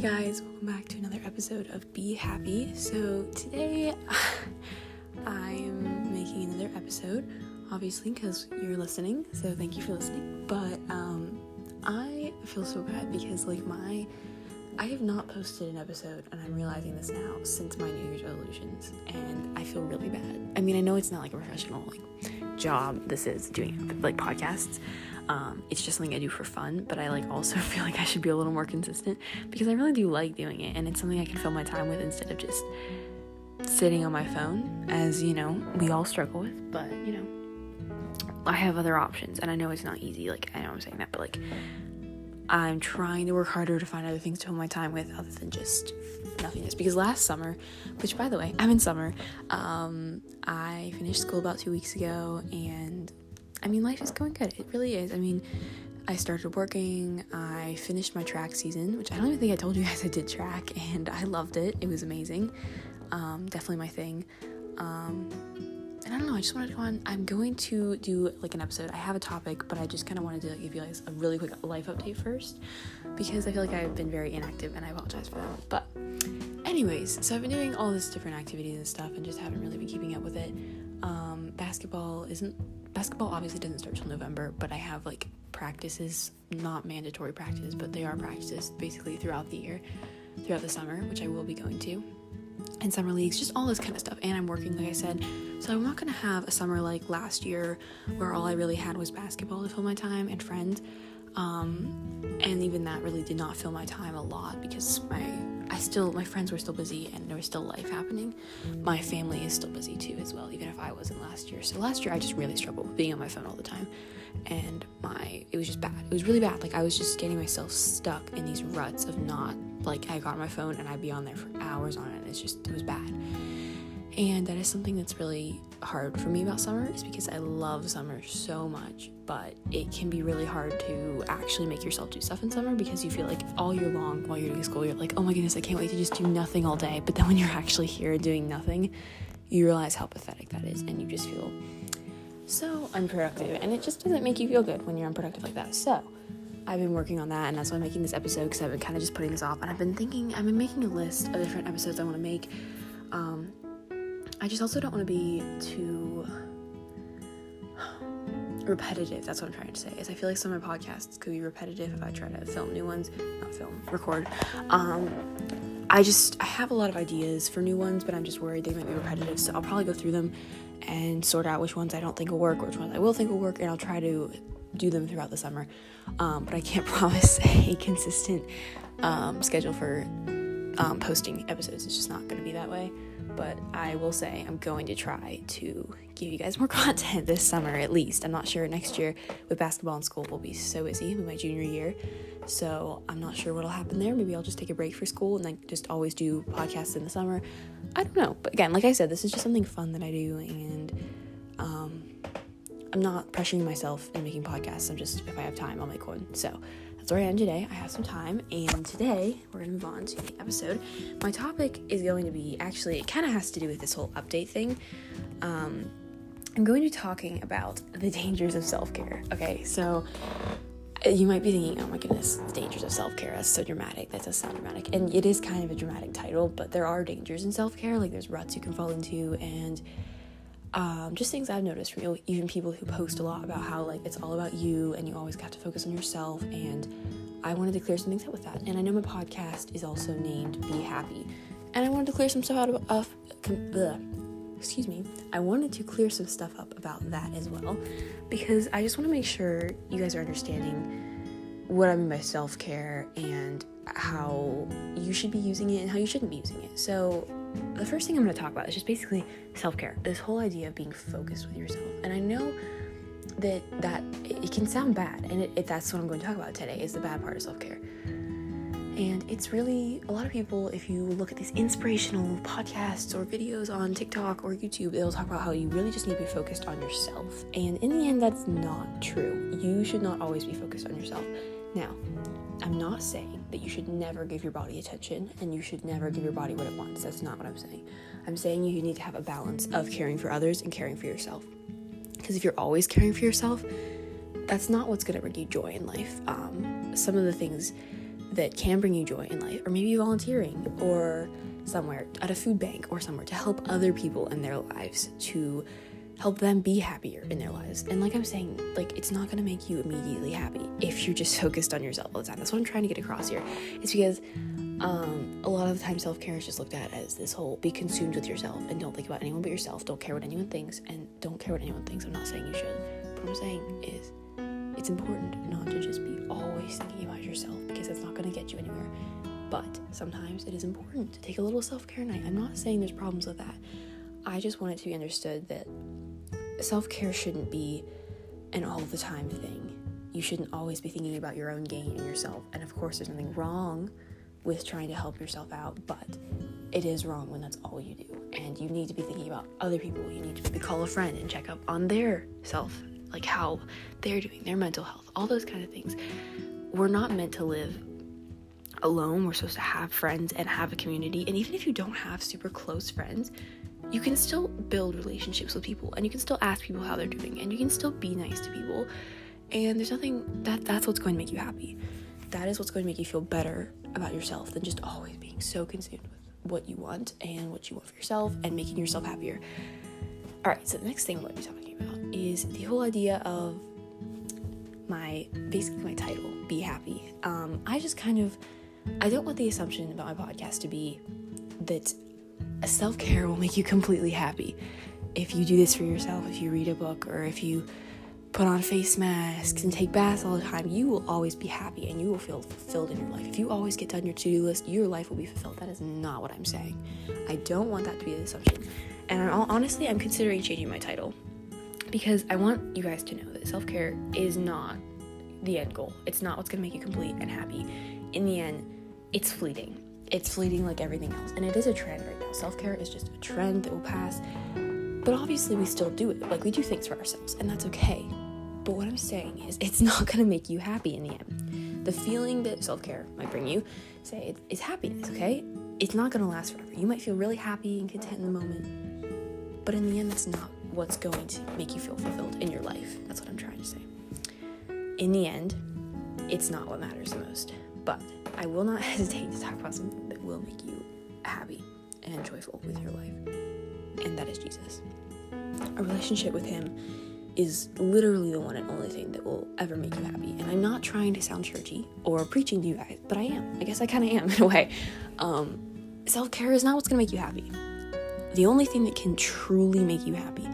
Hey guys, welcome back to another episode of Be Happy. So today I'm making another episode, obviously because you're listening. So thank you for listening. But um, I feel so bad because like my I have not posted an episode, and I'm realizing this now since my New Year's resolutions, and I feel really bad. I mean, I know it's not like a professional like job. This is doing like podcasts. Um, it's just something I do for fun, but I like also feel like I should be a little more consistent because I really do like doing it, and it's something I can fill my time with instead of just sitting on my phone, as you know we all struggle with. But you know, I have other options, and I know it's not easy. Like I know I'm saying that, but like I'm trying to work harder to find other things to fill my time with other than just nothingness. Because last summer, which by the way, I'm in summer, um, I finished school about two weeks ago, and I mean, life is going good. It really is. I mean, I started working, I finished my track season, which I don't even think I told you guys I did track, and I loved it. It was amazing. Um, definitely my thing. Um, and I don't know, I just wanted to go on. I'm going to do like an episode. I have a topic, but I just kind of wanted to like, give you guys a really quick life update first because I feel like I've been very inactive and I apologize for that. But, anyways, so I've been doing all this different activities and stuff and just haven't really been keeping up with it. Um, basketball isn't, basketball obviously doesn't start till November, but I have like practices, not mandatory practices, but they are practices basically throughout the year, throughout the summer, which I will be going to and summer leagues, just all this kind of stuff. And I'm working, like I said, so I'm not gonna have a summer like last year where all I really had was basketball to fill my time and friends. Um, and even that really did not fill my time a lot because my I still my friends were still busy and there was still life happening. My family is still busy too as well, even if I wasn't last year. So last year I just really struggled with being on my phone all the time. And my it was just bad. It was really bad. Like I was just getting myself stuck in these ruts of not like I got my phone and I'd be on there for hours on it. It's just it was bad. And that is something that's really hard for me about summer is because I love summer so much, but it can be really hard to actually make yourself do stuff in summer because you feel like all year long while you're doing school, you're like, oh my goodness, I can't wait to just do nothing all day. But then when you're actually here doing nothing, you realize how pathetic that is and you just feel so unproductive and it just doesn't make you feel good when you're unproductive like that. So, I've been working on that, and that's why I'm making this episode because I've been kind of just putting this off. And I've been thinking, I've been making a list of different episodes I want to make. Um, I just also don't want to be too repetitive. That's what I'm trying to say. Is I feel like some of my podcasts could be repetitive if I try to film new ones, not film, record. Um, I just I have a lot of ideas for new ones, but I'm just worried they might be repetitive. So I'll probably go through them and sort out which ones I don't think will work, which ones I will think will work, and I'll try to do them throughout the summer. Um, but I can't promise a consistent um, schedule for um, posting episodes. It's just not going to be that way but I will say I'm going to try to give you guys more content this summer at least. I'm not sure next year with basketball and school will be so busy with my junior year. So I'm not sure what'll happen there. Maybe I'll just take a break for school and then just always do podcasts in the summer. I don't know. But again, like I said, this is just something fun that I do and um, I'm not pressuring myself in making podcasts. I'm just if I have time, I'll make one. So that's where I am today. I have some time, and today we're gonna move on to the episode. My topic is going to be actually, it kind of has to do with this whole update thing. Um, I'm going to be talking about the dangers of self care. Okay, so you might be thinking, oh my goodness, the dangers of self care. That's so dramatic. That does sound dramatic. And it is kind of a dramatic title, but there are dangers in self care. Like there's ruts you can fall into, and um, just things I've noticed from even people who post a lot about how like it's all about you and you always got to focus on yourself. And I wanted to clear some things up with that. And I know my podcast is also named Be Happy, and I wanted to clear some stuff out of. Uh, excuse me. I wanted to clear some stuff up about that as well, because I just want to make sure you guys are understanding what I mean by self care and how you should be using it and how you shouldn't be using it. So the first thing I'm going to talk about is just basically self care. This whole idea of being focused with yourself. And I know that that it can sound bad, and it, it, that's what I'm going to talk about today is the bad part of self care. And it's really a lot of people. If you look at these inspirational podcasts or videos on TikTok or YouTube, they'll talk about how you really just need to be focused on yourself. And in the end, that's not true. You should not always be focused on yourself. Now, I'm not saying that you should never give your body attention and you should never give your body what it wants. That's not what I'm saying. I'm saying you need to have a balance of caring for others and caring for yourself. Because if you're always caring for yourself, that's not what's going to bring you joy in life. Um, some of the things that can bring you joy in life, or maybe volunteering or somewhere at a food bank or somewhere to help other people in their lives to help them be happier in their lives. And like I'm saying, like it's not gonna make you immediately happy if you're just focused on yourself all the time. That's what I'm trying to get across here. It's because um, a lot of the time self care is just looked at as this whole be consumed with yourself and don't think about anyone but yourself. Don't care what anyone thinks and don't care what anyone thinks. I'm not saying you should. What I'm saying is it's important not to just be always thinking about yourself because it's not gonna get you anywhere. But sometimes it is important to take a little self care night. I'm not saying there's problems with that. I just want it to be understood that self care shouldn't be an all the time thing. You shouldn't always be thinking about your own gain and yourself. And of course, there's nothing wrong with trying to help yourself out, but it is wrong when that's all you do. And you need to be thinking about other people. You need to maybe call a friend and check up on their self, like how they're doing, their mental health, all those kind of things. We're not meant to live alone. We're supposed to have friends and have a community. And even if you don't have super close friends, you can still build relationships with people and you can still ask people how they're doing and you can still be nice to people and there's nothing that that's what's going to make you happy. That is what's going to make you feel better about yourself than just always being so consumed with what you want and what you want for yourself and making yourself happier. All right so the next thing i'm going to be talking about is the whole idea of my basically my title be happy. Um, i just kind of i don't want the assumption about my podcast to be that self care will make you completely happy. If you do this for yourself, if you read a book, or if you put on face masks and take baths all the time, you will always be happy and you will feel fulfilled in your life. If you always get done your to do list, your life will be fulfilled. That is not what I'm saying. I don't want that to be the assumption. And honestly, I'm considering changing my title because I want you guys to know that self care is not the end goal. It's not what's to make you complete and happy. In the end, it's fleeting it's fleeting like everything else. And it is a trend right now. Self care is just a trend that will pass. But obviously, we still do it. Like, we do things for ourselves, and that's okay. But what I'm saying is, it's not gonna make you happy in the end. The feeling that self care might bring you, say, it's happiness, okay? It's not gonna last forever. You might feel really happy and content in the moment, but in the end, that's not what's going to make you feel fulfilled in your life. That's what I'm trying to say. In the end, it's not what matters the most. But I will not hesitate to talk about something that will make you happy and joyful with your life, and that is Jesus. A relationship with Him is literally the one and only thing that will ever make you happy. And I'm not trying to sound churchy or preaching to you guys, but I am. I guess I kind of am in a way. Um, Self care is not what's gonna make you happy. The only thing that can truly make you happy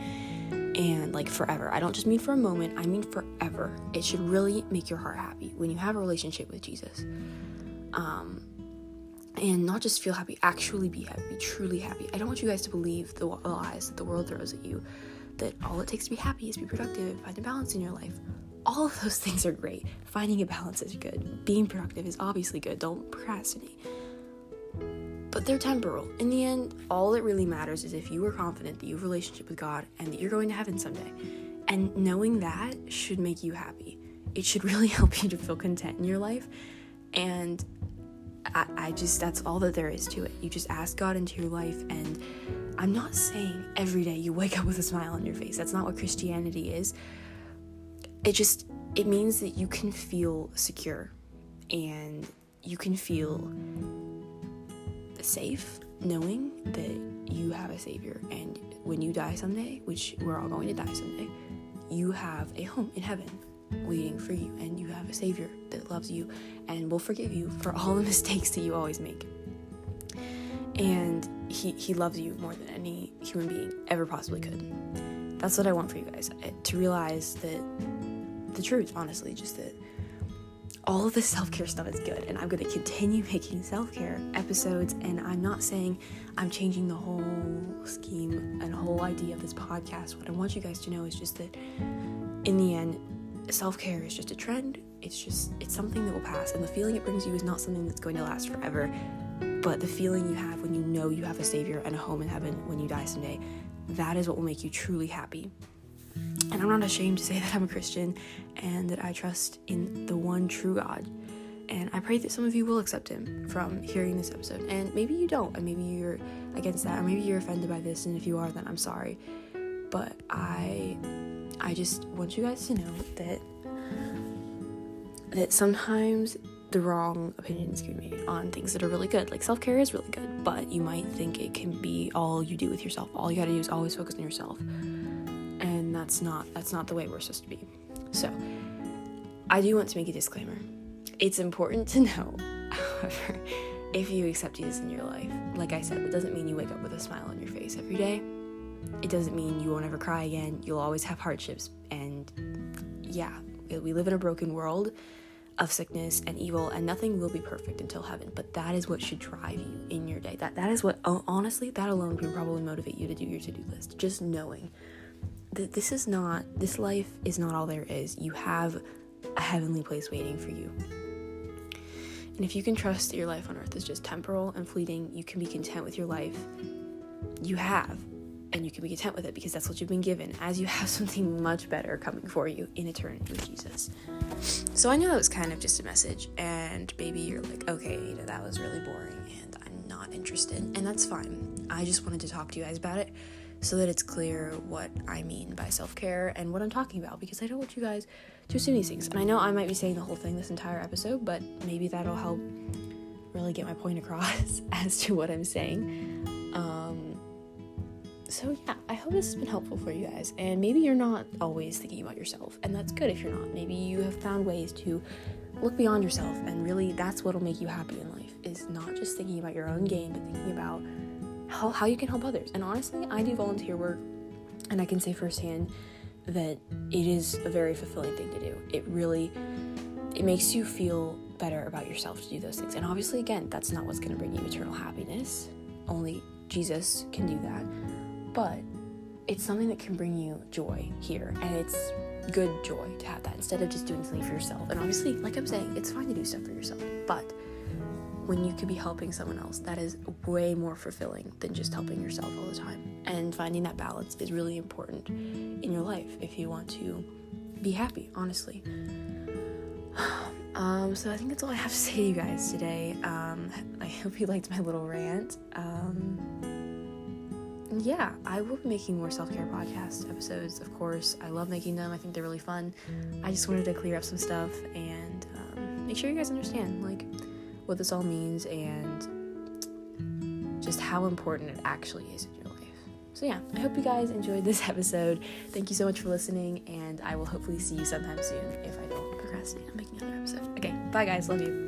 and like forever. I don't just mean for a moment, I mean forever. It should really make your heart happy when you have a relationship with Jesus. Um, and not just feel happy, actually be happy, truly happy. I don't want you guys to believe the lies that the world throws at you that all it takes to be happy is be productive, find a balance in your life. All of those things are great. Finding a balance is good. Being productive is obviously good. Don't procrastinate but they're temporal. In the end, all that really matters is if you are confident that you have a relationship with God and that you're going to heaven someday. And knowing that should make you happy. It should really help you to feel content in your life. And I, I just, that's all that there is to it. You just ask God into your life. And I'm not saying every day you wake up with a smile on your face. That's not what Christianity is. It just, it means that you can feel secure and you can feel safe knowing that you have a savior and when you die someday which we're all going to die someday you have a home in heaven waiting for you and you have a savior that loves you and will forgive you for all the mistakes that you always make and he, he loves you more than any human being ever possibly could that's what i want for you guys eh, to realize that the truth honestly just that all of the self care stuff is good, and I'm going to continue making self care episodes. And I'm not saying I'm changing the whole scheme and whole idea of this podcast. What I want you guys to know is just that in the end, self care is just a trend. It's just, it's something that will pass, and the feeling it brings you is not something that's going to last forever. But the feeling you have when you know you have a savior and a home in heaven when you die someday, that is what will make you truly happy. And I'm not ashamed to say that I'm a Christian and that I trust in the one true God. And I pray that some of you will accept Him from hearing this episode. And maybe you don't, and maybe you're against that, or maybe you're offended by this. And if you are, then I'm sorry. But I, I just want you guys to know that that sometimes the wrong opinions be made on things that are really good. Like self care is really good, but you might think it can be all you do with yourself. All you gotta do is always focus on yourself, and that's not that's not the way we're supposed to be. So, I do want to make a disclaimer. It's important to know, however, if you accept Jesus in your life, like I said, it doesn't mean you wake up with a smile on your face every day. It doesn't mean you won't ever cry again. You'll always have hardships, and yeah, we live in a broken world of sickness and evil and nothing will be perfect until heaven. But that is what should drive you in your day. That that is what oh, honestly that alone can probably motivate you to do your to-do list. Just knowing that this is not this life is not all there is. You have a heavenly place waiting for you. And if you can trust that your life on earth is just temporal and fleeting you can be content with your life. You have and you can be content with it because that's what you've been given as you have something much better coming for you in eternity with Jesus. So I know that was kind of just a message, and maybe you're like, okay, Ada, that was really boring and I'm not interested, and that's fine. I just wanted to talk to you guys about it so that it's clear what I mean by self care and what I'm talking about because I don't want you guys to assume these things. And I know I might be saying the whole thing this entire episode, but maybe that'll help really get my point across as to what I'm saying. Um, so yeah, I hope this has been helpful for you guys. And maybe you're not always thinking about yourself, and that's good if you're not. Maybe you have found ways to look beyond yourself, and really that's what'll make you happy in life is not just thinking about your own gain, but thinking about how, how you can help others. And honestly, I do volunteer work, and I can say firsthand that it is a very fulfilling thing to do. It really it makes you feel better about yourself to do those things. And obviously, again, that's not what's going to bring you eternal happiness. Only Jesus can do that but it's something that can bring you joy here and it's good joy to have that instead of just doing something for yourself. And obviously like i'm saying it's fine to do stuff for yourself but when you could be helping someone else that is way more fulfilling than just helping yourself all the time. And finding that balance is really important in your life if you want to be happy honestly. Um, so i think that's all i have to say to you guys today. Um, i hope you liked my little rant. Um, yeah, I will be making more self care podcast episodes, of course. I love making them, I think they're really fun. I just wanted to clear up some stuff and um, make sure you guys understand, like, what this all means and just how important it actually is in your life. So, yeah, I hope you guys enjoyed this episode. Thank you so much for listening, and I will hopefully see you sometime soon if I don't procrastinate on making another episode. Okay, bye, guys. Love you.